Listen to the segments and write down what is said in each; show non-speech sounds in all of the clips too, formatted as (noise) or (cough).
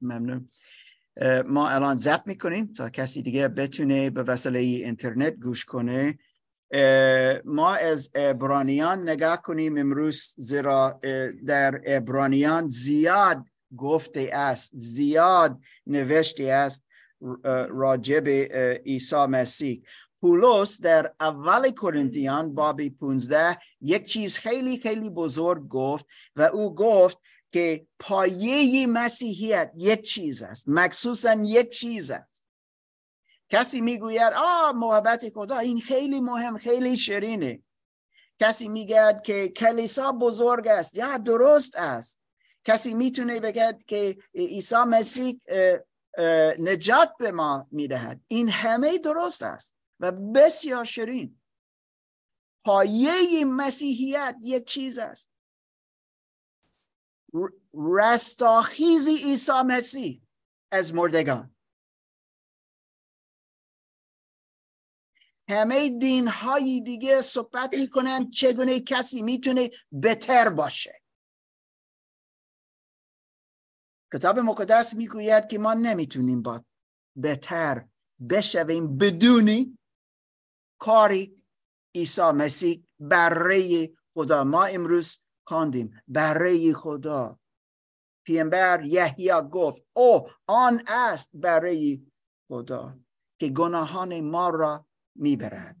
ممنون. ما الان زب می‌کنیم تا کسی دیگه بتونه به وسیله اینترنت گوش کنه. ما از ابرانیان نگاه کنیم. امروز زیرا در ابرانیان زیاد گفته است زیاد نوشته است راجب عیسی مسیح. پولس در اول کرنتیان بابی 15 یک چیز خیلی خیلی بزرگ گفت و او گفت که پایه مسیحیت یک چیز است. مخصوصا یک چیز است. کسی می‌گوید آه محبت خدا این خیلی مهم خیلی شرینه کسی میگه که کلیسا بزرگ است یا درست است. کسی می‌تونه بگه که عیسی مسیح نجات به ما می‌دهد. این همه درست است و بسیار شرین پایه مسیحیت یک چیز است. رستاخیزی عیسی مسیح از مردگان. همه دین های دیگه صحبت می‌کنن چگونه کسی می‌تونه بهتر باشه. کتاب مقدس می‌گوید که ما نمی‌تونیم با بهتر بشویم بدونی کاری عیسی مسیح برای خدا. ما امروز خواندیم. برای خدا. پیامبر یحیی گفت او آن است برای خدا که گناهان ما را می‌برد.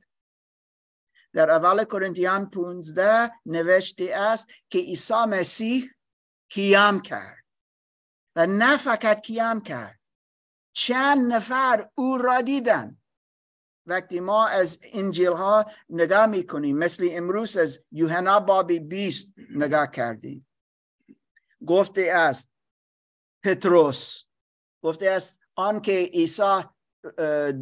در اول کرنتیان 15 نوشته است که عیسی مسیح قیام کرد و نه فقط قیام کرد چند نفر او را دیدن وقتی ما از انجیل ها نگاه می‌کنیم مثل امروز از یوحنا بابی بیست نگاه کردیم. گفته است پتروس گفته است آنکه عیسی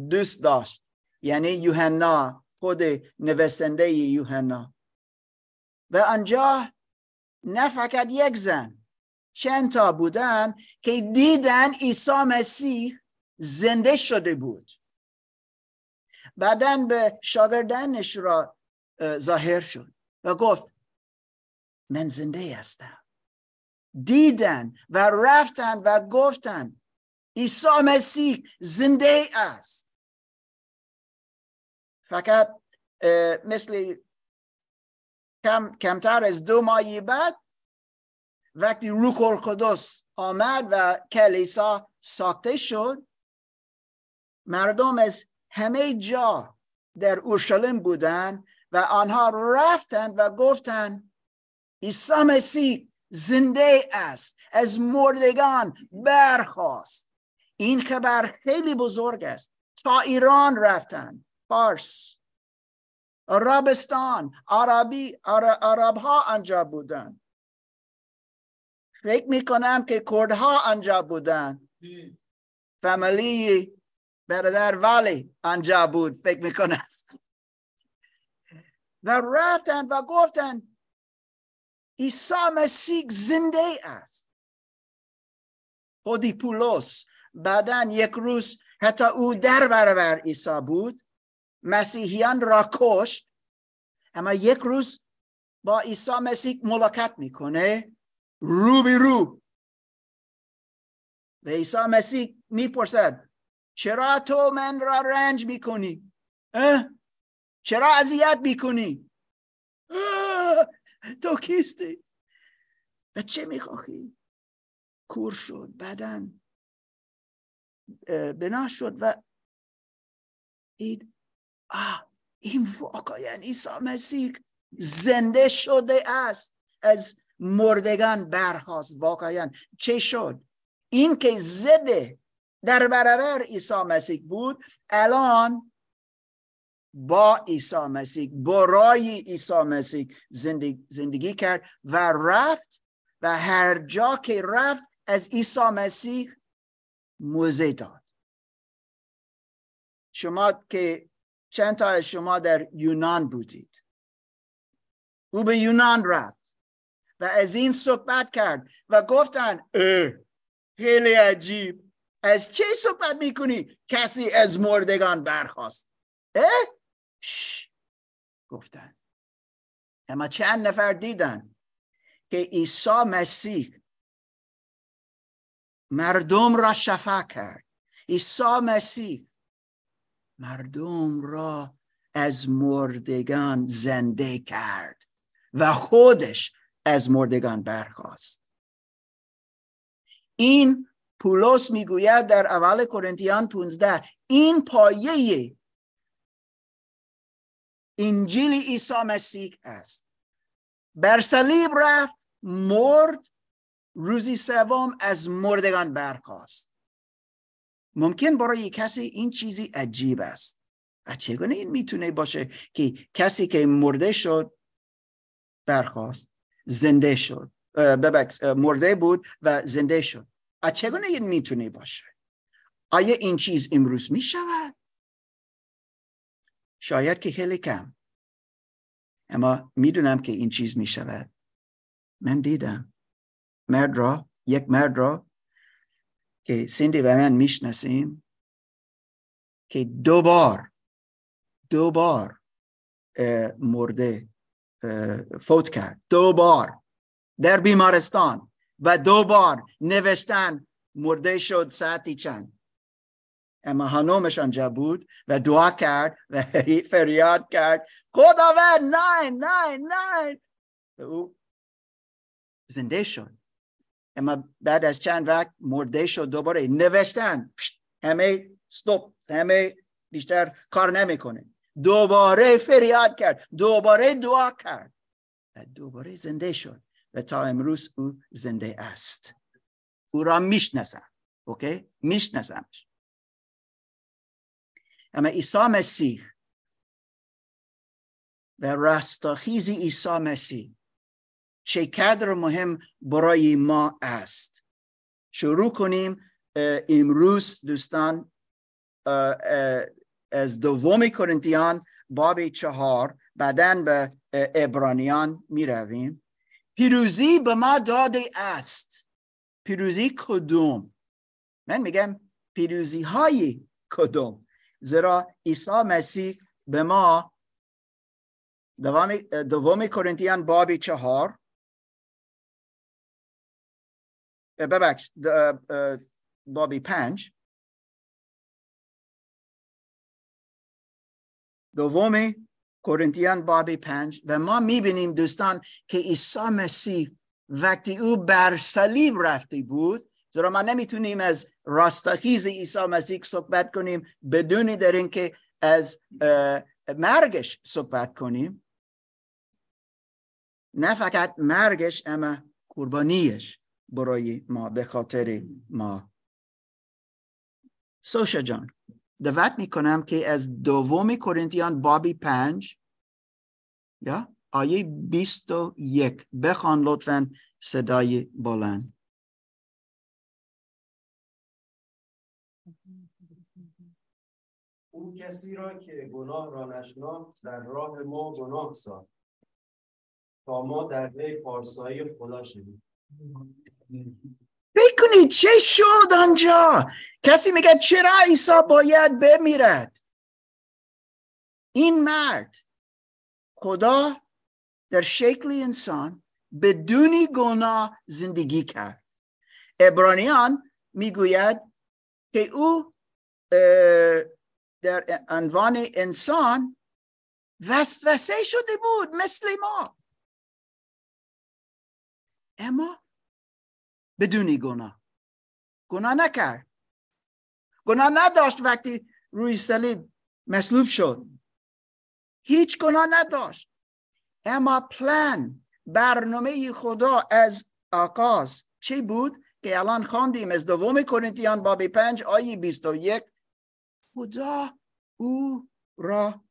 دوست داشت یعنی یوحنا خود نوستنده یوحنا. و آنجا نه فقط یک زن چند تا بودن که دیدن عیسی مسیح زنده شده بود. بعدا به شاگردانش را ظاهر شد و گفت من زنده هستم. دیدن و رفتن و گفتن عیسی مسیح زنده است. فقط مثل کم، کمتر از دو ماهی بعد وقتی روح القدس آمد و کلیسا ساخته شد مردم از همه جا در اورشلیم بودن و آنها رفتند و گفتند عیسی مسیح زنده است از مردگان برخواست این خبر خیلی بزرگ است. تا ایران رفتن. پارس عربستان. عربی عرب ها آنجا بودن. فکر می‌کنم که کردها آنجا بودن. فامیلی برادر ولی آنجا بود فکر می‌کنم. و رفتن و گفتن عیسی مسیح زنده است. خودی پولس بعدا یک روز حتی او در برابر عیسی بود مسیحیان را کشت اما یک روز با عیسی مسیح ملاقات می‌کنه رو بی رو و عیسی مسیح می‌پرسد چرا تو من را رنج می‌کنی؟ چرا اذیت می‌کنی؟ تو کیستی؟ و چه می‌خواهی کور شد بدن بنا شد و این آه این واقعا عیسی مسیح زنده شده است. از مردگان برخواست واقعا چه شد؟ این که زده در برابر عیسی مسیح بود. الان با عیسی مسیح برای عیسی مسیح زندگی, زندگی کرد و رفت و هر جا که رفت از عیسی مسیح موزه داد. شما که چند تا از شما در یونان بودید. او به یونان رفت و از این صحبت کرد و گفتن خیلی عجیب. از چه صحبت می‌کنی؟ کسی از مردگان برخواست اه؟ گفتن. اما چند نفر دیدن که عیسی مسیح مردم را شفا کرد. عیسی مسیح مردم را از مردگان زنده کرد و خودش از مردگان برخواست این پولس می‌گوید در اول کرنتیان 15 این پایه انجیل عیسی مسیح است. بر صلیب رفت مرد روزی سوم از مردگان برخاست. ممکن برای کسی این چیزی عجیب است. چگونه این می‌تونه باشه که کسی که مرده شد برخواست زنده شد مرده بود و زنده شد؟ چگونه این می‌تونه باشه؟ آیا این چیز امروز می‌شود؟ شاید که خیلی کم. اما می‌دونم که این چیز می‌شود. من دیدم. مرد را یک مرد را که سندی و من می‌شناسیم که دوبار دوبار مرده فوت کرد. دوبار در بیمارستان. و دوبار نوشتن. مرده شد ساعتی چند؟ اما هنومش آنجا بود و دعا کرد و (laughs) فریاد کرد. خداوند نه نه نه. او زنده شد. اما بعد از چند وقت مرده شد دوباره نوشتن. همه ستوب همه بیشتر کار نمی‌کنه. دوباره فریاد کرد دوباره دعا کرد. و دوباره زنده شد. و تا امروز او زنده است. او را می‌شناسم اوکی؟ میشناسمش. اما عیسی مسیح و رستاخیزی عیسی مسیح چه قدر مهم برای ما است. شروع کنیم امروز دوستان از دوم کرنتیان باب چهار بعدا به ابرانیان می رویم پیروزی به ما داده است. پیروزی کدوم؟ من میگم پیروزی های کدوم. زیرا عیسی مسیح به ما دوم, دوم کرنتیان باب چهار ببخش بابی پنج. دومی کورنتیان بابی پنج و ما می‌بینیم دوستان که عیسی مسیح وقتی او بر صلیب رفته بود زیرا ما نمی‌تونیم از راستاخیز عیسی مسیح صحبت کنیم بدون در اینکه از مرگش صحبت کنیم. نه فقط مرگش اما قربانیش برای ما به خاطر ما. سوشا جان. دعوت می‌کنم که از دوم کرنتیان بابی پنج یا آیه بیست و یک بخوان لطفا صدای بلند. او کسی را که گناه را نشناخت در راه ما گناه ساخت. تا ما در وی پارسایی خدا شدیم بکنید چه شد آنجا. کسی میگه چرا عیسی باید بمیرد؟ این مرد خدا در شکل انسان بدونی گناه زندگی کرد. ابرانیان می‌گوید که او در عنوان انسان وسوسه شده بود مثل ما. اما بدونی گناه. گناه نکرد. گناه نداشت وقتی روی صلیب مصلوب شد. هیچ گناه نداشت. اما پلان برنامه خدا از آغاز چی بود که الان خواندیم؟ از دوم کرنتیان باب پنج آیه بیست و یک. خدا او را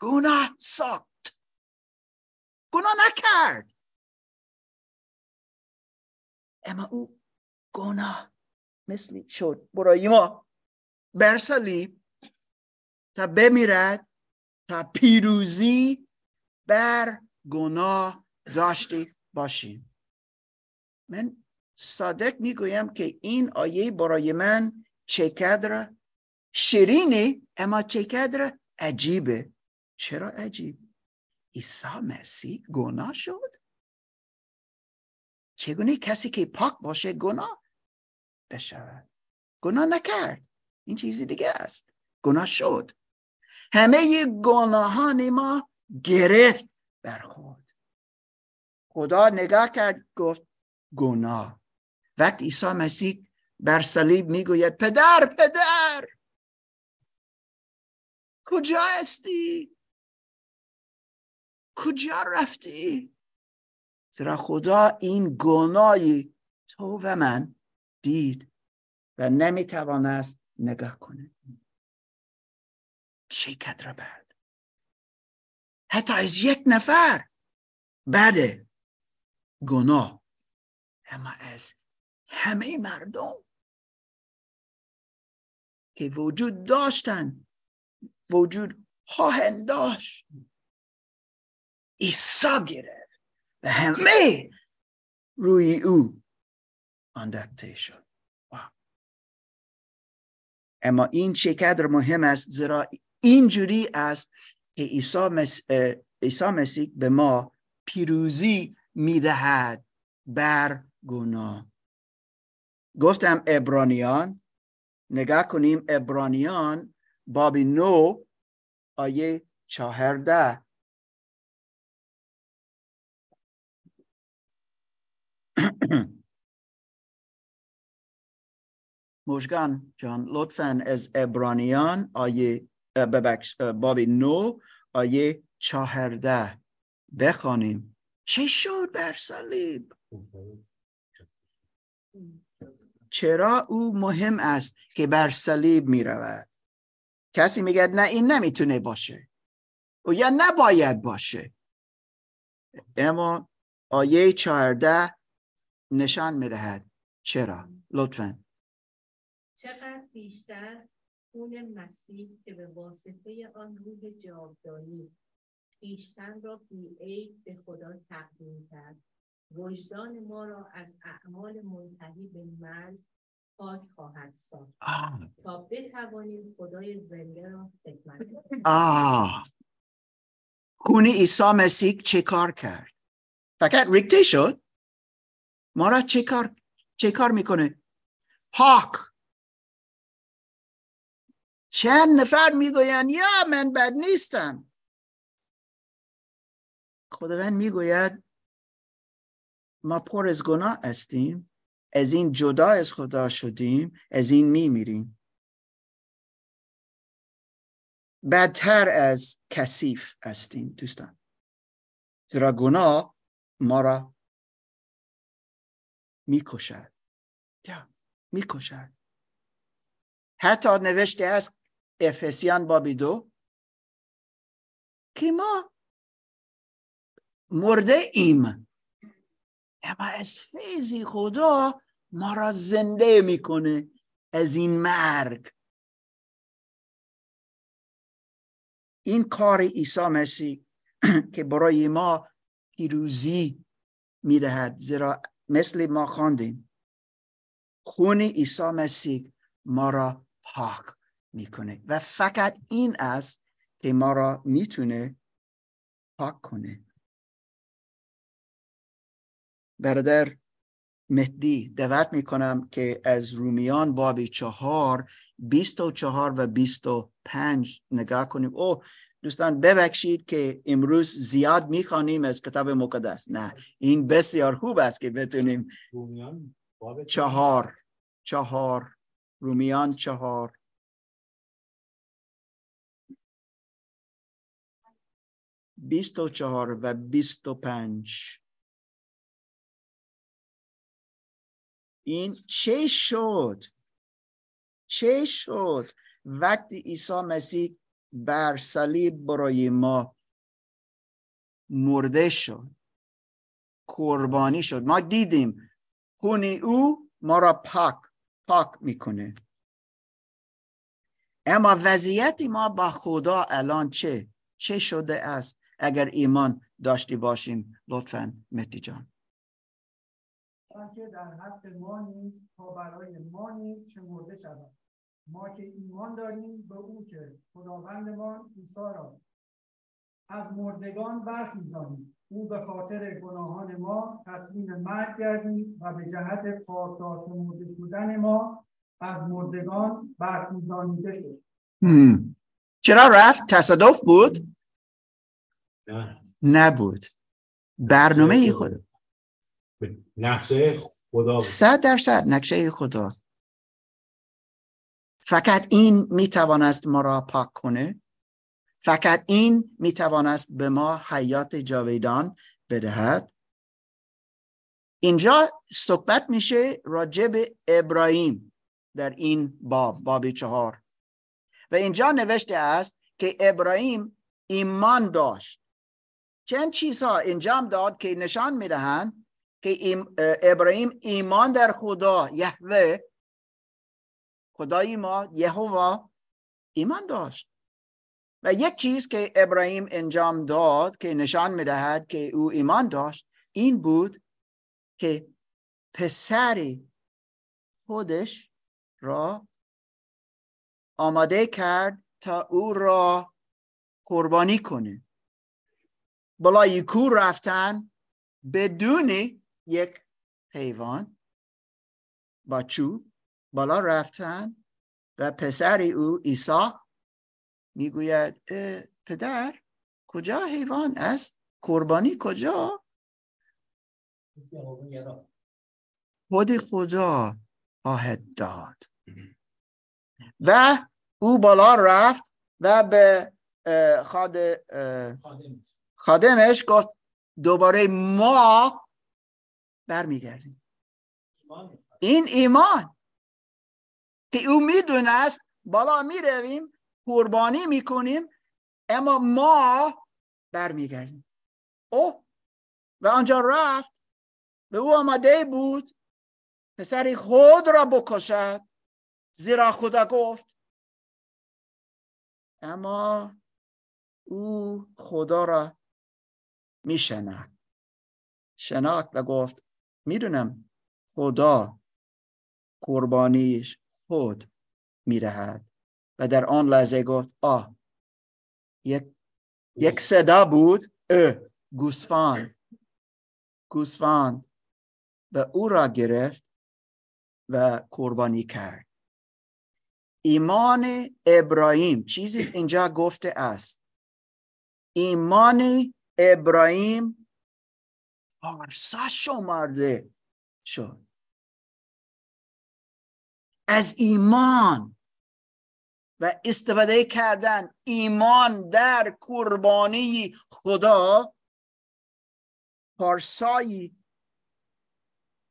گناه ساخت. گناه نکرد. اما او گناه مثلی شد. برای ما بر صلیب تا بمیرد تا پیروزی بر گناه داشته باشیم من صادق می‌گویم که این آیه برای من چقدر شیرینه اما چقدر عجیبه. چرا عجیب؟ عیسی مسیح گناه شد. چگونه کسی که پاک باشه گناه بشود؟ گناه نکرد. این چیزی دیگه است. گناه شد. همه گناهان ما گرفت بر خود. خدا نگاه کرد گفت گناه. وقت عیسی مسیح بر صلیب می‌گوید پدر پدر! کجا هستی؟ کجا رفتی؟ زیرا خدا این گناهی تو و من دید و نمی‌توانست نگاه کنه. چه قدر بعد. حتی از یک نفر. بعد گناه. اما از همه مردم که وجود داشتن وجود خواهند داشت گرفت. و همه روی او انداخته شد. اما این چقدر مهم است زیرا اینجوری است که عیسی مسیح, مسیح به ما پیروزی می‌دهد بر گناه. گفتم ابرانیان نگاه کنیم ابرانیان بابی نو آیه چهارده. (coughs) مشگان جان لطفا از ابرانیان آیه ببخش بابی نو آیه چهارده بخوانیم. چه شد بر صلیب؟ چرا او مهم است که بر صلیب می رود کسی میگه نه این نمی‌تونه باشه. و یا نباید باشه. اما آیه چهارده نشان می‌دهد. چرا؟ لطفا. چقدر بیشتر خون مسیح که به واسطه آن روح جاودانی خیشتن را بیعیب به خدا تقدیم کرد وجدان ما را از اعمال منتهی به مرگ پاک خواهد ساخت. تا بتوانیم خدای زنده را خدمت آه. خون عیسی مسیح چه کار کرد؟ فقط ریکته شد؟ ما را چه کار چه کار می‌کنه؟ پاک. چند نفر می‌گوین یا من بد نیستم. خداوند می‌گوید ما پر از گناه هستیم از این جدا از خدا شدیم از این میمیریم. بدتر از کثیف هستیم دوستان. زیرا گناه ما را می‌کشد. یا می‌کشد. حتی نوشته است افسیان بابی دو که ما مرده ایم. اما از فیضی خدا ما را زنده می‌کنه از این مرگ. این کار عیسی مسیح (clears throat) که برای ما پیروزی می‌دهد زیرا مثل ما خواندیم. خون عیسی مسیح ما را پاک می‌کنه و فقط این است که ما را می‌تونه پاک کنه. برادر مهدی دعوت می‌کنم که از رومیان بابی چهار بیست و چهار و بیست و پنج نگاه کنیم. او دوستان ببخشید که امروز زیاد می‌خوانیم از کتاب مقدس. نه این بسیار خوب است که بتونیم. چهار چهار رومیان چهار. بیست و چهار و بیست و پنج. این چه شد؟ چه شد؟ وقتی عیسی مسیح بر صلیب برای ما مرده شد قربانی شد. ما دیدیم خون او ما را پاک پاک می‌کنه. اما وضعیت ما با خدا الان چه؟ چه شده است؟ اگر ایمان داشتی باشیم لطفا مهدی جان. در حق ما نیست تا برای ما نیست مرده شود؟ ما که ایمان داریم به او که خداوندمان عیسی را از مردگان برخیزانید او به خاطر گناهان ما تسلیم مرگ گردید و به جهت پاسدار مرده شدن ما از مردگان برخیزانیده شد. چرا رفت؟ تصادف بود؟ نه. نبود. برنامه خدا. نقشه خدا. صد درصد نقشه خدا. فقط این می‌توانست ما را پاک کنه. فقط این می‌توانست به ما حیات جاویدان بدهد. اینجا صحبت میشه راجع به ابراهیم در این باب باب چهار. و اینجا نوشته است که ابراهیم ایمان داشت. چند چیزها انجام داد که نشان می‌دهند که ابراهیم ایمان در خدا یهوه خدای ما یهوه ایمان داشت. و یک چیز که ابراهیم انجام داد که نشان می‌دهد که او ایمان داشت این بود که پسر خودش را آماده کرد تا او را قربانی کنه. بالای کو رفتن بدون یک حیوان با چوب بالا رفتن و پسر او عیسی می‌گوید پدر کجا حیوان است؟ قربانی کجا؟ خود خدا خواهد داد. و او بالا رفت و به خاد خادمش گفت دوباره ما برمیگردیم. این ایمان که او می‌دونست بالا می‌رویم قربانی می‌کنیم اما ما برمیگردیم. او و آنجا رفت به او آماده بود پسر خود را بکشد زیرا خدا گفت اما او خدا را میشناخت. شناخت و گفت می‌دونم خدا قربانیش خود میرهد. و در آن لحظه گفت آه یک یک صدا بود. اه گوسفند. گوسفند و او را گرفت و قربانی کرد. ایمان ابراهیم چیزی اینجا گفته است. ایمان ابراهیم پارسا شمرده شد. از ایمان و استفاده کردن ایمان در قربانی خدا پارسایی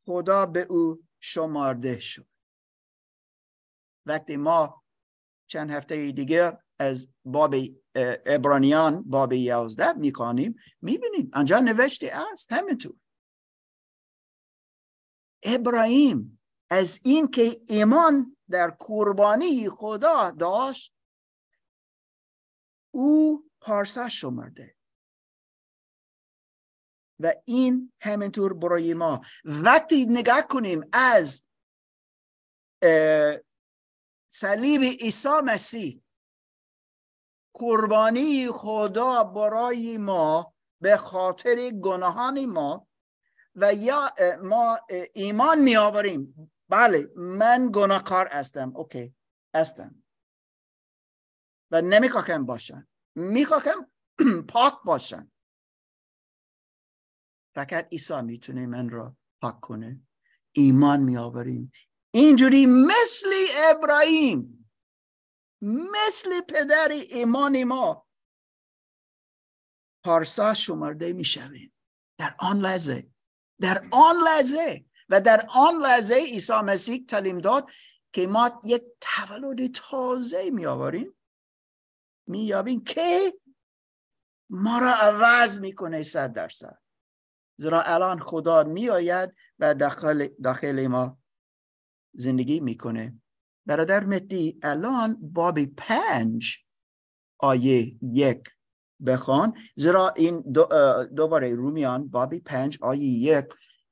خدا به او شمارده شد. وقتی ما چند هفته دیگه از باب اه، عبرانیان باب یازده می‌کنیم می‌بینیم آنجا نوشته است همینطور. ابراهیم از اینکه ایمان در قربانی خدا داشت او پارسا شمرده. و این همینطور برای ما. وقتی نگاه کنیم از صلیب عیسی مسیح قربانی خدا برای ما به خاطر گناهان ما و یا ما ایمان می آوریم بله من گناهکار هستم. اوکی. هستم. و نمی‌خواهم باشم. می‌خواهم (clears throat) پاک باشم. فقط عیسی می‌تونه من را پاک کنه. ایمان می آوریم اینجوری مثل ابراهیم مثل پدر ایمان ما پارسا شمرده می شویم در آن لحظه در آن لحظه و در آن لحظه عیسی مسیح تعلیم داد که ما یک تولد تازه می آوریم می یابیم که ما را عوض می‌کنه صد درصد. زیرا الان خدا می آید و داخل, داخل ما زندگی می‌کنه. برادر مدی الان باب پنج آیه یک بخوان. زیرا این دو دوباره رومیان باب پنج آیه یک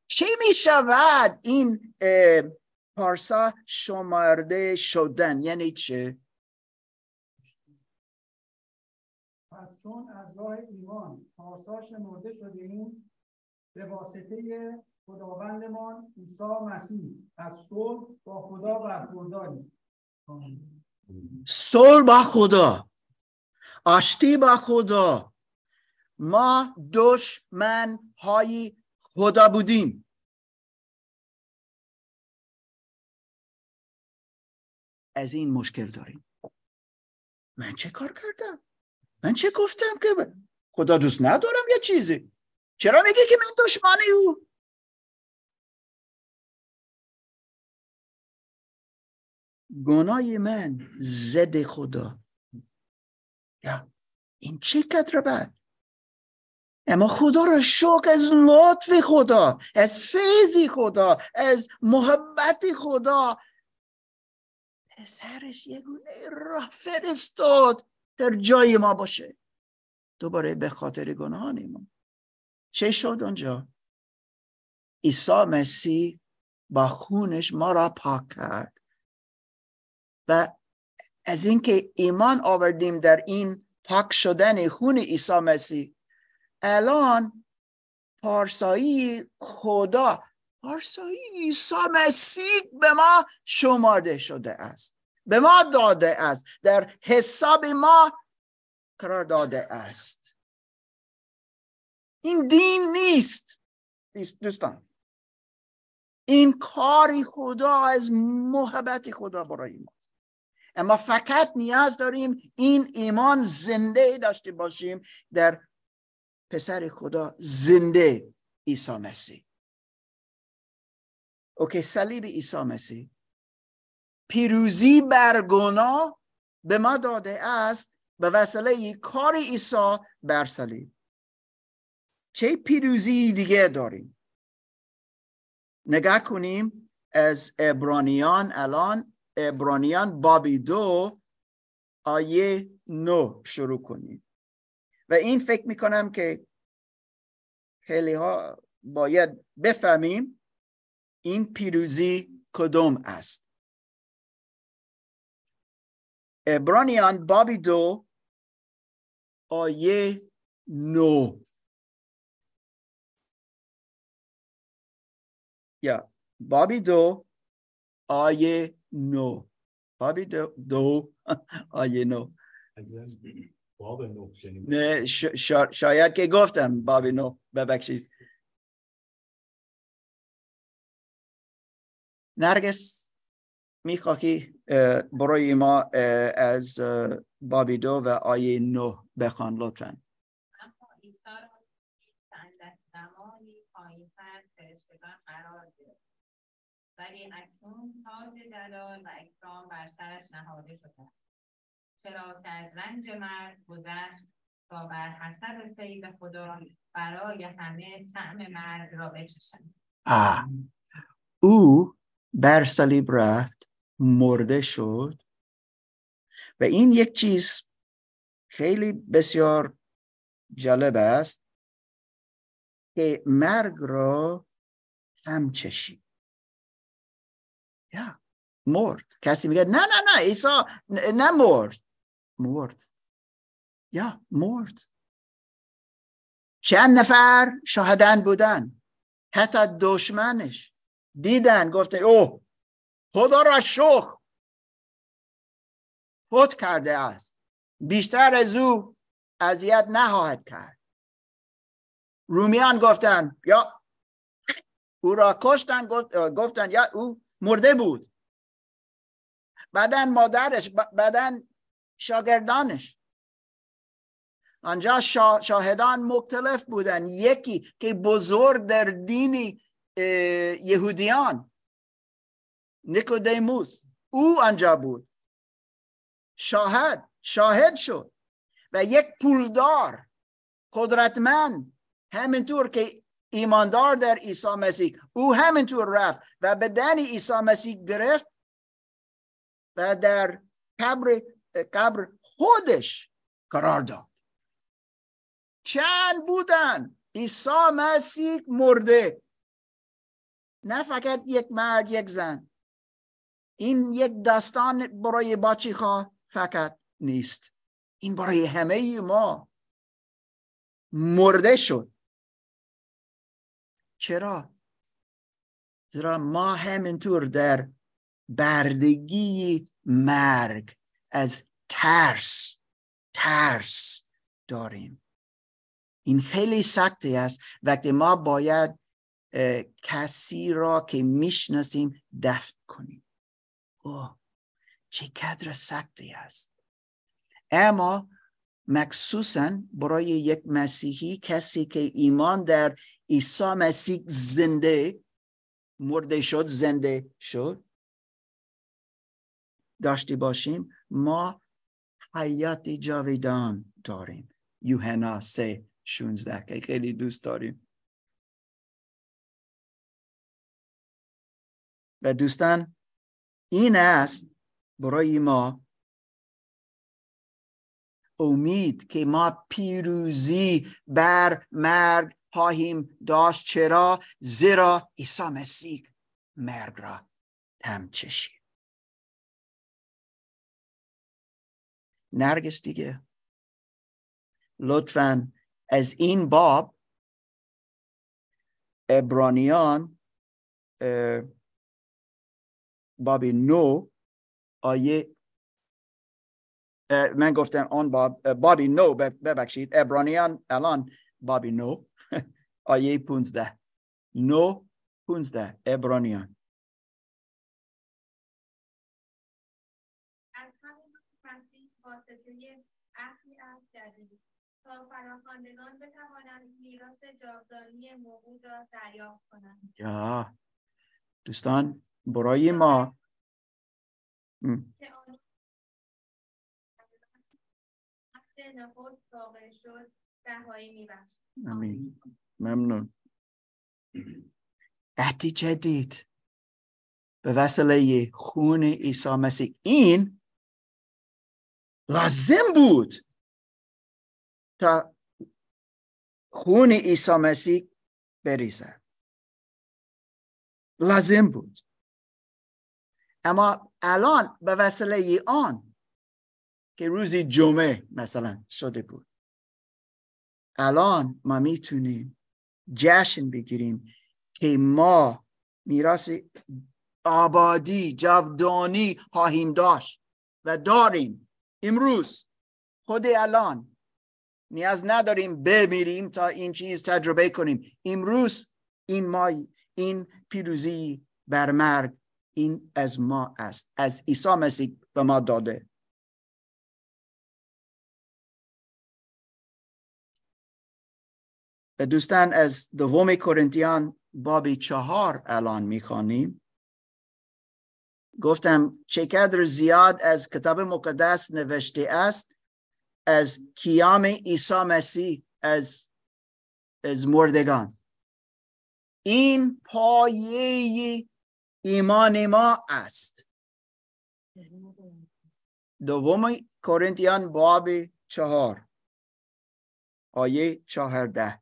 چه می شود این پارسا شمارده شدن؟ یعنی چه پس چون از راه ایمان آساش مرده شده ایم به واسطه خداوندمان عیسی مسیح از صلح با خدا برخورداریم. صلح با خدا. آشتی با خدا. ما دشمن های خدا بودیم. از این مشکل داریم. من چه کار کردم؟ من چه گفتم که خدا دوست ندارم یه چیزی. چرا میگه که من دشمن او؟ گناه من زد خدا. یا این چه قدر بد؟ اما خدا را شک از لطف خدا از فیضی خدا از محبت خدا. پسرش یه گونه راه فرستاد در جای ما باشه. دوباره به خاطر گناهان ما چه شد اونجا عیسی مسیح با خونش ما را پاک کرد. و از اینکه ایمان آوردیم در این پاک شدن خون عیسی مسیح الان پارسایی خدا پارسایی عیسی مسیح به ما شمارده شده است به ما داده است در حساب ما قرار داده است. این دین نیست. دوستان. این کاری خدا از محبت خدا برای ما اما فقط نیاز داریم این ایمان زنده داشته باشیم در پسر خدا زنده عیسی مسیح. اوکی صلیب عیسی مسیح. پیروزی بر گناه به ما داده است به وسیله کار عیسی بر صلیب. چه پیروزی دیگه داریم؟ نگاه کنیم از ابرانیان الان ابرانیان بابی دو آیه نو شروع کنیم. و این فکر می‌کنم که خیلی ها باید بفهمیم این پیروزی کدوم است. ابرانیان بابی دو آیه نو. یا بابی دو آیه نو. بابی دو, دو آیه نو. باب نو نه شاید که گفتم باب نو ببخشید. نرگس می‌خواهی برای ما از بابی دو و آیه نو بخوان لطفا. اما عیسی را اندک زمانی پایینتر فرشتگان قرار گرفت ولی اکنون تاج جلال و اکرام بر سرش نهاده شده چرا که از رنج مرد گذشت تا بر حسب فیض خدا برای همه طعم مرگ را بچشند. او بر صلیب رفت مرده شد و این یک چیز خیلی بسیار جالب است که مرگ را هم چشید. یا مرد. کسی میگه نه نه نه عیسی نه مرد. مرد. یا مرد. چند نفر شاهدن بودن. حتی دشمنش دیدن گفته اوه خدا را شخ فوت کرده است. بیشتر از او اذیت نخواهد کرد. رومیان گفتن یا او را کشتن گفتن یا او مرده بود. بعدا مادرش بعدا شاگردانش. آنجا شاهدان مختلف بودن. یکی که بزرگ در دینی یهودیان نیکودیموس. او آنجا بود. شاهد شاهد شد. و یک پولدار قدرتمند همینطور که ایماندار در عیسی مسیح. او همینطور رفت و بدن عیسی مسیح گرفت و در قبر قبر خودش قرار داد. چند بودن؟ عیسی مسیح مرده. نه فقط یک مرد یک زن. این یک داستان برای باچی خواه فقط نیست. این برای همه ما مرده شد. چرا؟ زیرا ما همینطور در بردگی مرگ از ترس ترس داریم. این خیلی سختی است. وقتی ما باید کسی را که می‌شناسیم دفن کنیم. اوه چه قدر سختی است. اما مخصوصا برای یک مسیحی کسی که ایمان در عیسی مسیح زنده مرده شد زنده شد داشتی باشیم ما حیات جاویدان داریم. یوحنا سه شونزده. که خیلی دوست داریم. و دوستان این است برای ما امید که ما پیروزی بر مرگ خواهیم داشت. چرا؟ زیرا عیسی مسیح مرگ را تم چشید نرگس دیگه. لطفا از این باب ابرانیان باب نو آیه من گفتم آن باب بابی نو ببخشید ابرانیان الان بابی نو (laughs) آیه پونزده. نو پونزده ابرانیان. تا فراخواندگان بتوانند میراث جاودانی موعود را دریافت کنند. یا. دوستان برای ما. نخست واقع شد رهایی میبخشد امین ممنون. عهد جدید به وسیله خون عیسی مسیح. این لازم بود. تا خون عیسی مسیح بریزد لازم بود. اما الان به وسیله آن که روزی جمعه مثلا شده بود. الان ما می‌تونیم جشن بگیریم که ما میراث آبادی جاودانی خواهیم داشت و داریم. امروز خود الان نیاز نداریم بمیریم تا این چیز تجربه کنیم. امروز این ما این پیروزی بر مرگ این از ما است. از عیسی مسیح به ما داده. و دوستان از دوم کورنتیان بابی چهار الان می‌خوانیم. گفتم چقدر زیاد از کتاب مقدس نوشته است. از کیام عیسی مسیح از از مردگان. این پایه ایمان ما است. دوم کورنتیان باب چهار آیه چهارده.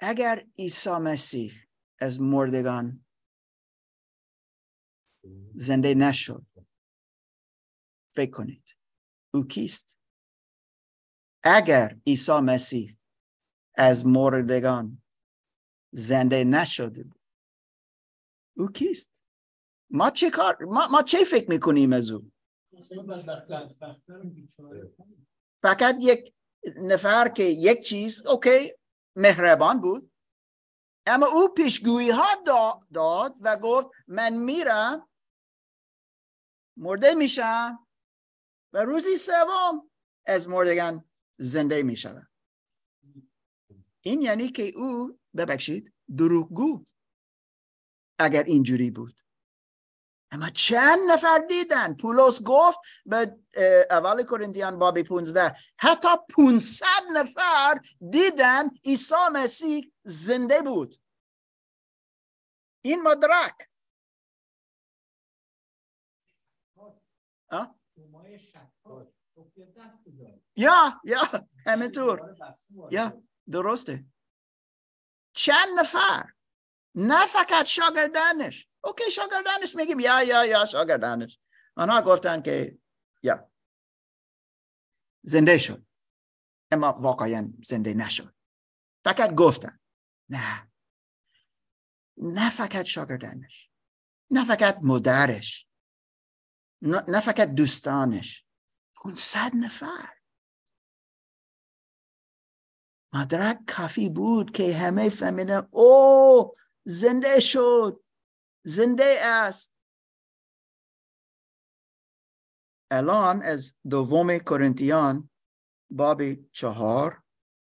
اگر عیسی مسیح از مردگان زنده نشد. فکر کنید. او کیست؟ اگر عیسی مسیح از مردگان زنده نشده بود او کیست؟ ما چه کار ما, ما چه فکر می‌کنیم از او؟ فقط یک نفر که یک چیز اوکی مهربان بود اما او پیشگویی ها داد و گفت من میرم مرده میشم و روزی سوم از مردگان زنده می‌شوم این یعنی که او ببخشید دروغگو. اگر اینجوری بود. اما چند نفر دیدن؟ پولس گفت به اول کرنتیان بابی 15 حتی 500 نفر دیدن عیسی مسیح زنده بود. این مدرک یا یا همینطور یا درسته. چند نفر؟ نه فقط شاگردانش. اوکی شاگردانش میگیم. یا یا یا شاگردانش. آنها گفتن که یا. زنده شد. اما واقعا زنده نشد. فقط گفتن. نه. نه فقط شاگردانش. نه فقط مدرش نه فقط دوستانش اون صد نفر. مدرک کافی بود که همه فهمیدن او زنده شد زنده است. الان از دوم کرنتیان باب چهار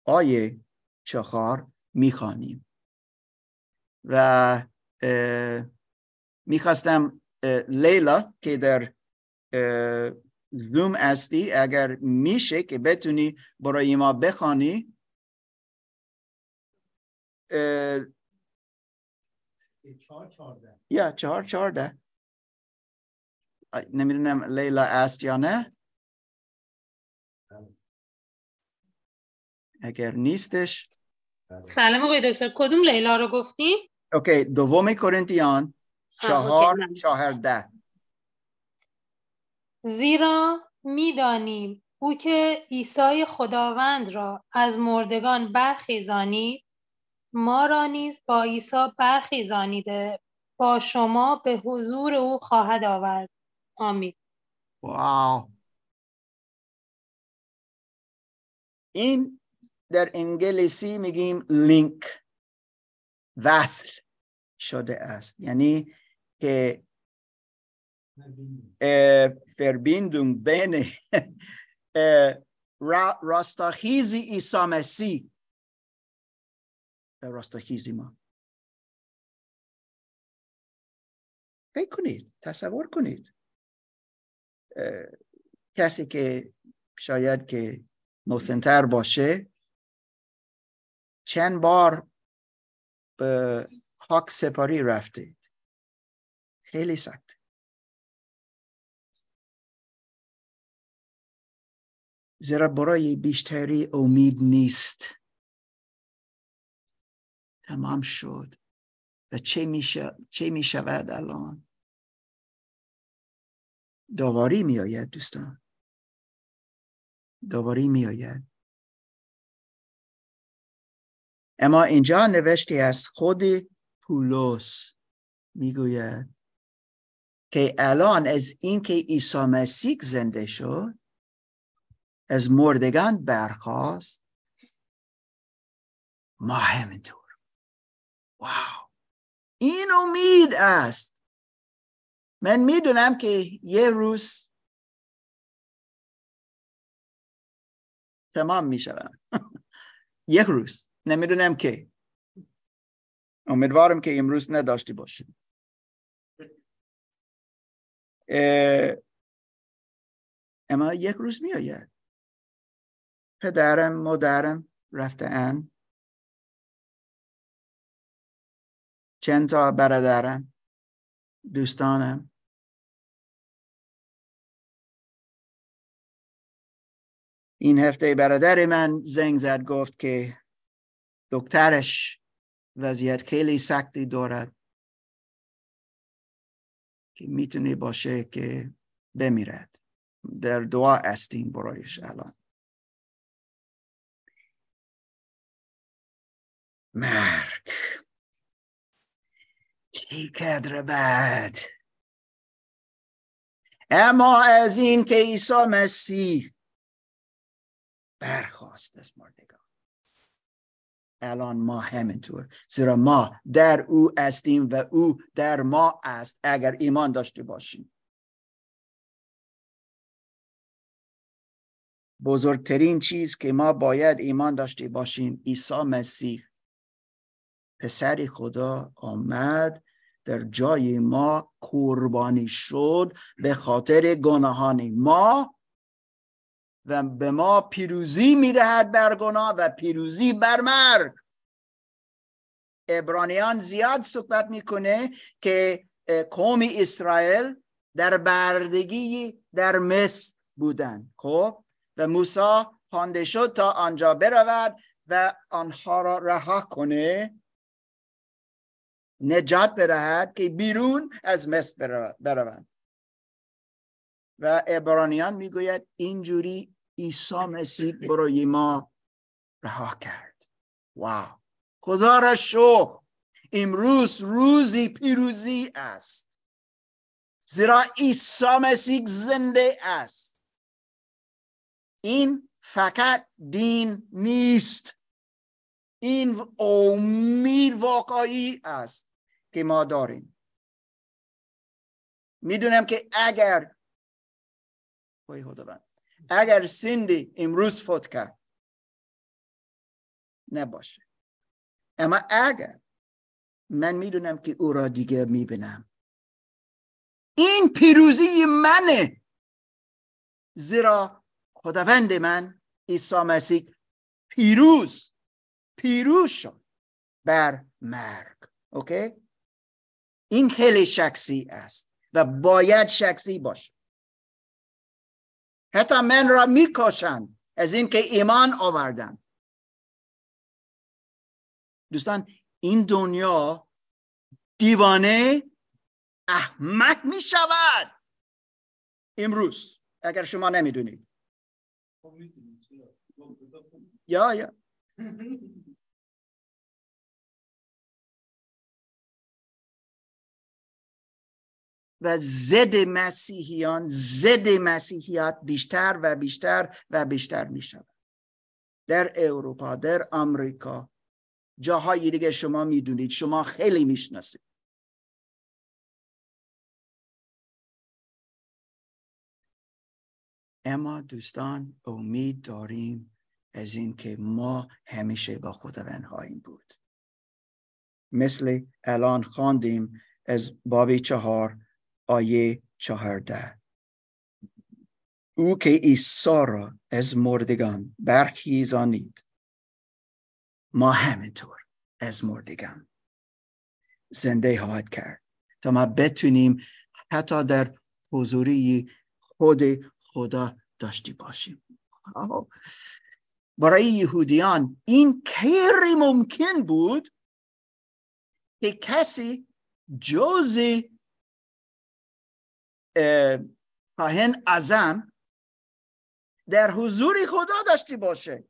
آیه چهار می‌خوانیم. و می‌خواستم لیلا که در زوم استی اگر میشه که بتونی برای ما بخوانی یا چهار چهارده نمی‌دونم لیلا است یا نه اگر نیستش سلام آقای دکتر کدوم لیلا رو گفتیم اوکی دوم کرنتیان چهار چهارده زیرا می‌دانیم او که عیسی خداوند را از مردگان برخیزانید ما را نیز با عیسی برخیزانیده با شما به حضور او خواهد آورد. آمین. واو. این در انگلیسی میگیم لینک وصل شده است. یعنی که فربیندون بین (laughs) راستاخیزی عیسی مسیح. راستاخیزی ما. فکر کنید تصور کنید. کسی که شاید که مسنتر باشه چند بار به حق سپاری رفتید خیلی سخت. زیرا برای بیشتری امید نیست. تمام شد. و چه می, چه می شود الان؟ داوری می آید دوستان. داوری می آید اما اینجا نوشتی از خود پولس می‌گوید. که الان از اینکه عیسی مسیح زنده شد از مردگان برخواست ما همینطور. واو. این امید است. من می‌دونم که یه روز تمام می‌شوم. (laughs) یک روز. نمی‌دونم که. امیدوارم که امروز نداشتی باشیم. اما یک روز میآید. پدرم مادرم رفته ان چند تا برادرم دوستانم. این هفته برادر من زنگ زد گفت که دکترش وضعیت خیلی سختی دارد. که می‌تونه باشه که بمیرد. در دعا استیم برایش الان. مرگ. چقدر بد اما از این که عیسی مسیح برخواست از الان ما همینطور. زیرا ما در او هستیم و او در ما است اگر ایمان داشته باشیم. بزرگترین چیز که ما باید ایمان داشته باشیم عیسی مسیح. پسر خدا آمد در جای ما قربانی شد به خاطر گناهان ما و به ما پیروزی می‌دهد بر گناه و پیروزی بر مرگ. ابرانیان زیاد صحبت می‌کنه که قوم اسرائیل در بردگی در مصر بودن. خب؟ و موسی پانده شد تا آنجا برود و آنها را رها کنه. نجات بدهد که بیرون از مصر بروند. و ابرانیان می‌گوید اینجوری عیسی مسیح برای ما رها کرد. واو. خدا را شکر. امروز روزی پیروزی است. زیرا عیسی مسیح زنده است. این فقط دین نیست. این امید واقعی است که ما داریم. می‌دونم که اگر اگر سندی امروز فوت کرد نباشه. اما اگر من می‌دونم که او را دیگه می‌بینم. این پیروزی منه. زیرا خداوند من عیسی مسیح پیروز پیروز شد بر مرگ. اوکی؟ این خیلی شخصی است و باید شخصی باشه. حتی من را می‌کشند از اینکه ایمان آوردن دوستان این دنیا دیوانه احمق می شود امروز اگر شما نمی‌دونید. یا یا. (laughs) و زد مسیحیان زد مسیحیت بیشتر و بیشتر و بیشتر می شود در اروپا در آمریکا جاهای دیگه شما می‌دونید شما خیلی می‌شناسید. اما دوستان امید داریم از اینکه ما همیشه با خداوند خواهیم بود. مثل الان خواندیم از بابی چهار آیه چهارده. او که عیسی را از مردگان برخیزانید ما همینطور از مردگان زنده خواهد کرد تا ما بتونیم حتی در حضوری خود خدا داشتی باشیم. برای یهودیان این خیلی ممکن بود که کسی جز کاهن ازم در حضور خدا داشتی باشه.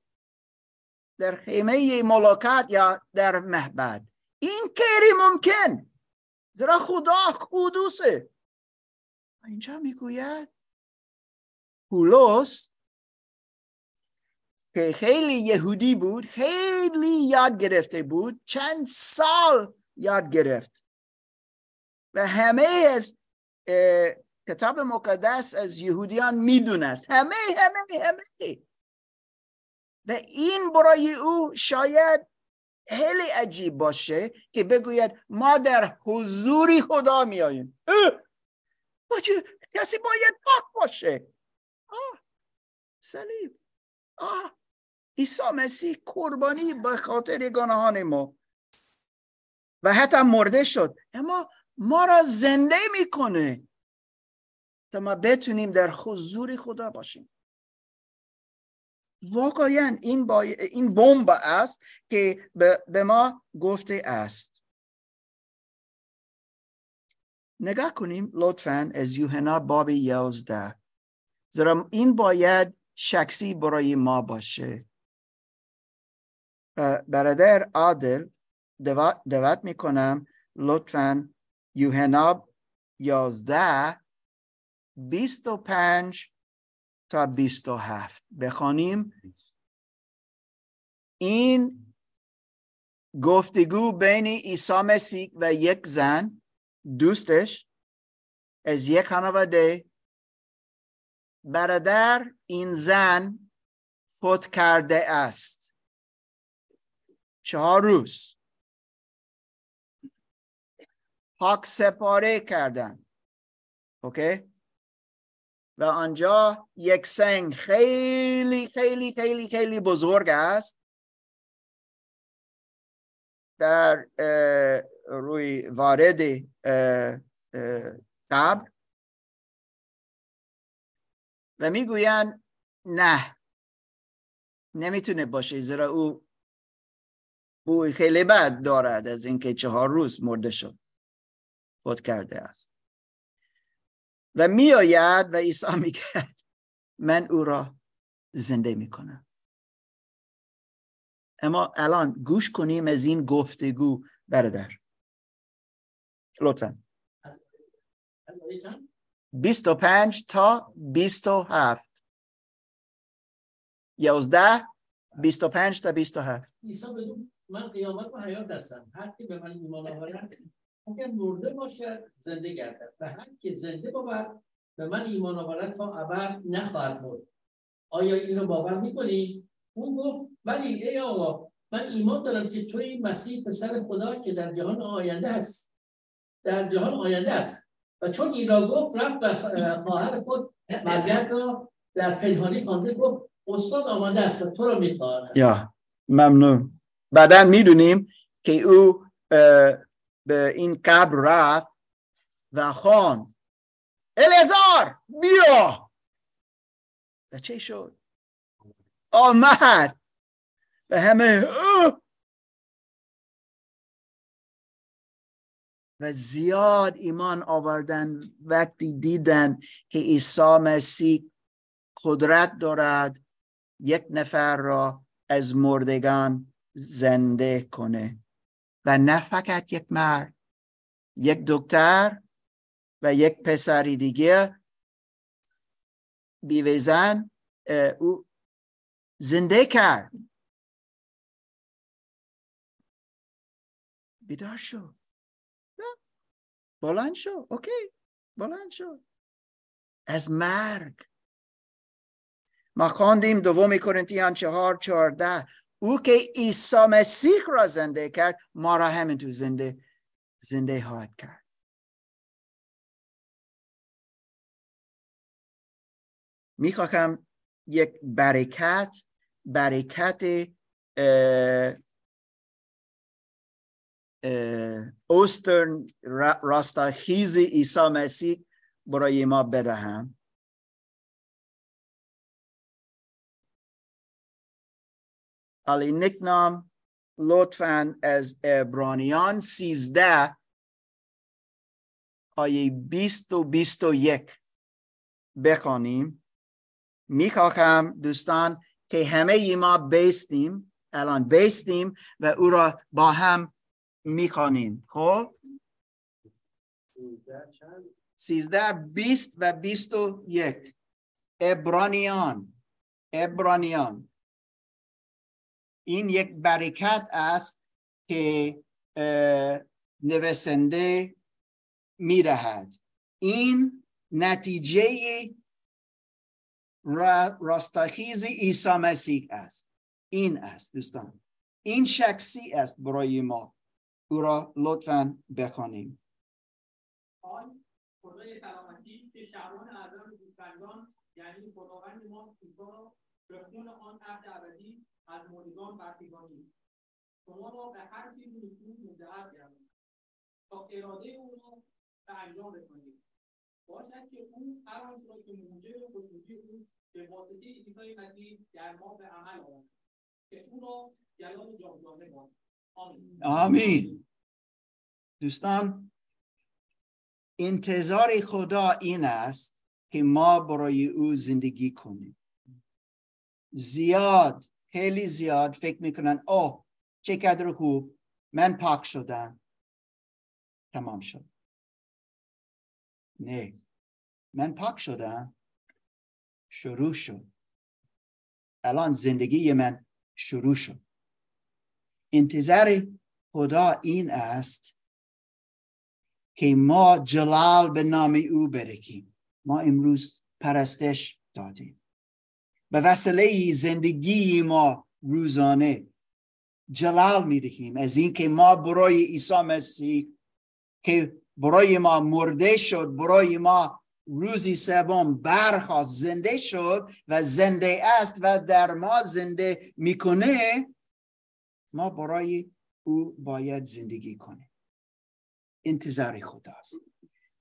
در خیمه ملاقات یا در محبد این کیری ممکن. زیرا خدا قدوسه. اینجا می‌گوید. پولس که خیلی یهودی بود خیلی یاد گرفته بود چند سال یاد گرفت. و همه از کتاب مقدس از یهودیان می‌دونست. همه همه همه. و این برای او شاید خیلی عجیب باشه که بگوید ما در حضوری خدا میاییم. کسی باید پاک باشه؟ آه! سلیب آه! عیسی مسیح قربانی به خاطر گناهان ما. و حتی مرده شد. اما ما را زنده می‌کنه. تا ما بتونیم در حضور خدا باشیم. واقعا این. این بمب است که به ما گفته است. نگاه کنیم لطفا از یوحنا باب یازده. زیرا این باید شخصی برای ما باشه. برادر عادل دوت می‌کنم لطفا یوحنا یازده بیست و پنج تا بیست و هفت. بخوانیم. این گفتگو بین عیسی مسیح و یک زن دوستش از یک خانواده. برادر این زن فوت کرده است. چهار روز. پاک سپاره کردن. اوکی؟ و آنجا یک سنگ خیلی خیلی خیلی خیلی بزرگ است. در روی وارد قبر و می‌گویند نه. نمی‌تونه باشه زیرا او بوی خیلی بد دارد از اینکه چهار روز مرده شد خود کرده است. و میآید و عیسی میگه من او را زنده می‌کنم. اما الان گوش کنیم از این گفتگو برادر. لطفا. از آیه چند؟ 25 تا 27 11 25 تا 27 عیسی بدون من قیامت و حیات هستم. هر کی به من ایمان آورد اگر مرده باشد زنده گردد. و هر که زنده بود به من ایمان آورد تا ابد نخواهد مرد. آیا این رو باور می‌کنی؟ اون گفت ولی ای آقا من ایمان دارم که توی مسیح پسر خدا که در جهان آینده هست. در جهان آینده است. و چون این را گفت رفت و خواهر خود مرگرد را در پنهانی خوانده گفت استاد آماده است و تو را می‌خواهد یا ممنون. بعدا می‌دونیم که او به این قبر رفت و خواند. الازار بیا! و چه شد؟ آمد و همه! و زیاد ایمان آوردن وقتی دیدن که عیسی مسیح قدرت دارد یک نفر را از مردگان زنده کنه. و نه فقط یک مرد یک دکتر و یک پسری دیگه بیوه زن اه، او زنده کرد. بیدار شو. بلند شو. اوکی. بلند شو. از مرگ. ما خواندیم دومی کرنتیان چهار چهارده. او که عیسی مسیح را زنده کرد ما را همینطور زنده زنده خواهد کرد. می‌خواهم یک برکت برکت اه، اه، اوسترن را- راستاخیز عیسی مسیح برای ما بدهم. علی نکنام لطفا از ابرانیان سیزده آیه بیست و بیست و یک بخوانیم می‌خواهم دوستان که همه ای ما بیستیم الان بیستیم و او را با هم می‌خوانیم خب سیزده چند سیزده بیست و بیست و یک ابرانیان ابرانیان این یک برکت است که نویسنده می‌دهد این نتیجه را- راستاخیز عیسی مسیح است. این است دوستان. این شخصی است برای ما. او را لطفا بخوانیم. آن خدای سلامتی که شهران اعظم گوسفندان یعنی خداوند ما عیسی به خون آن عهد ابدی از مردگان برخیزانید شما را به هر چیزی نیکو مدعو گرداند تا اراده او را به انجام رسانید. باشد که او هر آنچه را که موجب خشنودی او به واسطه عیسی مسیح در ما به عمل آورد. که او را جلال جاودانه باد. آمین. دوستان انتظار خدا این است که ما برای او زندگی کنیم. زیاد خیلی زیاد فکر می‌کنن چه قدر خوب من پاک شدم. تمام شد. نه. من پاک شدم. شروع شد. الان زندگی من شروع شد. انتظار خدا این است که ما جلال به نام او برکیم ما امروز پرستش دادیم. به وسیله زندگی ما روزانه جلال می دهیم از اینکه ما برای عیسی مسیح که برای ما مرده شد برای ما روزی سوم برخواست زنده شد و زنده است و در ما زنده می‌کنه ما برای او باید زندگی کنیم. انتظار خداست.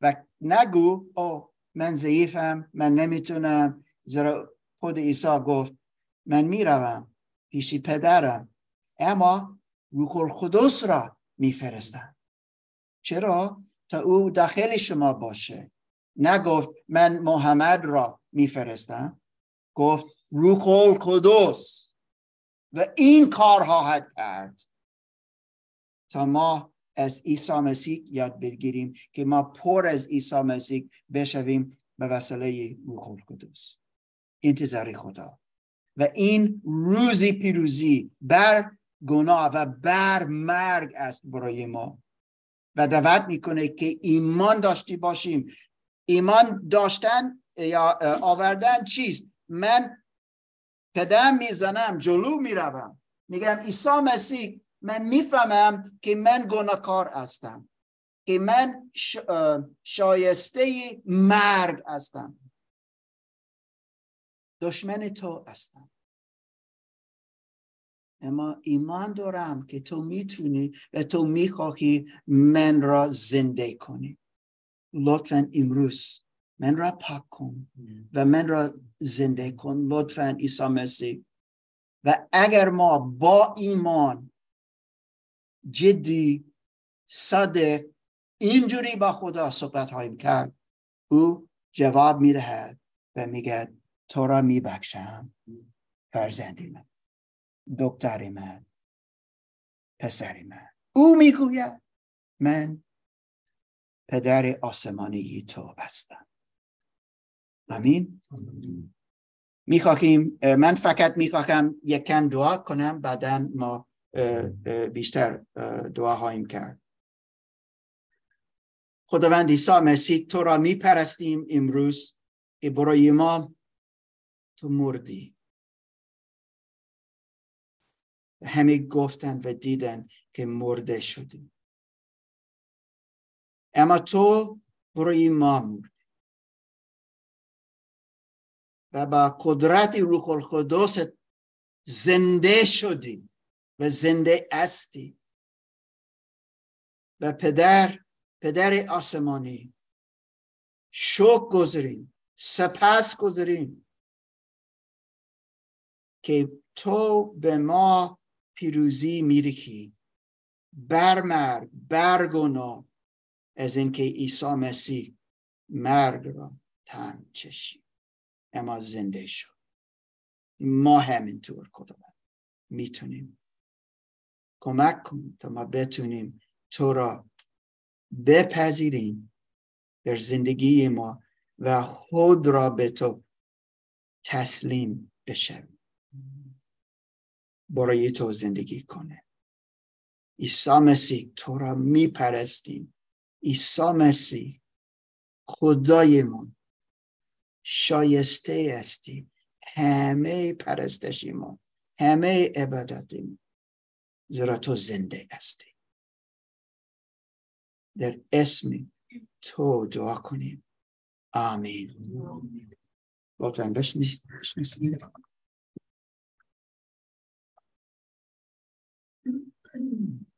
و نگو او من ضعیفم من نمی‌تونم زیرا خود عیسی گفت من می‌روم پیش پدرم اما روح القدس را میفرستم. چرا؟ تا او داخل شما باشه. نگفت من محمد را میفرستم. گفت روح القدس. و این کار خواهد کرد. تا ما از عیسی مسیح یاد بگیریم که ما پر از عیسی مسیح بشویم به وسیله روح القدس. انتظار خدا. و این روزی پیروزی بر گناه و بر مرگ است برای ما. و دعوت می‌کنه که ایمان داشتی باشیم. ایمان داشتن یا آوردن چیست؟ من قدم می‌زنم جلو می‌روم. میگم عیسی مسیح من می‌فهمم که من گناهکار هستم. که من شایسته مرگ هستم. دشمن تو هستم. اما ایمان دارم که تو می‌تونی و تو می‌خواهی من را زنده کنی. لطفا امروز من را پاک کن و من را زنده کن. لطفا عیسی مسیح. و اگر ما با ایمان جدی صادق اینجوری با خدا صحبت هایم کرد او جواب می‌دهد و میگه تو را میبخشم. فرزندی من دکتر من پسر من. او می‌گوید من پدر آسمانی تو هستم. امین می‌خواهیم من فقط می‌خواهم یک کم دعا کنم بعدا ما بیشتر دعا هاییم کرد. خداوند عیسی مسیح تو را میپرستیم امروز. که برای ما تو مردی. همه گفتن و دیدن که مرده شدیم اما تو برای ما مردی و با قدرت روح القدس زنده شدی و زنده استی و پدر پدر آسمانی شوک گذاریم سپس گذاریم. که تو به ما پیروزی میرخی بر مرگ بر گناه از اینکه عیسی مسیح مرگ را تن چشید اما زنده شد ما همینطور خداوند می‌تونیم کمک کن تا ما بتونیم تو را بپذیریم در زندگی ما و خود را به تو تسلیم بشویم. برای تو زندگی کنه. عیسی مسیح تو را میپرستیم. عیسی مسیح خدای ما شایسته هستی همه پرستشی ما همه عبادت ما زیرا تو زنده هستی. در اسم تو دعا کنیم. آمین. لطفا بشنیسید 嗯。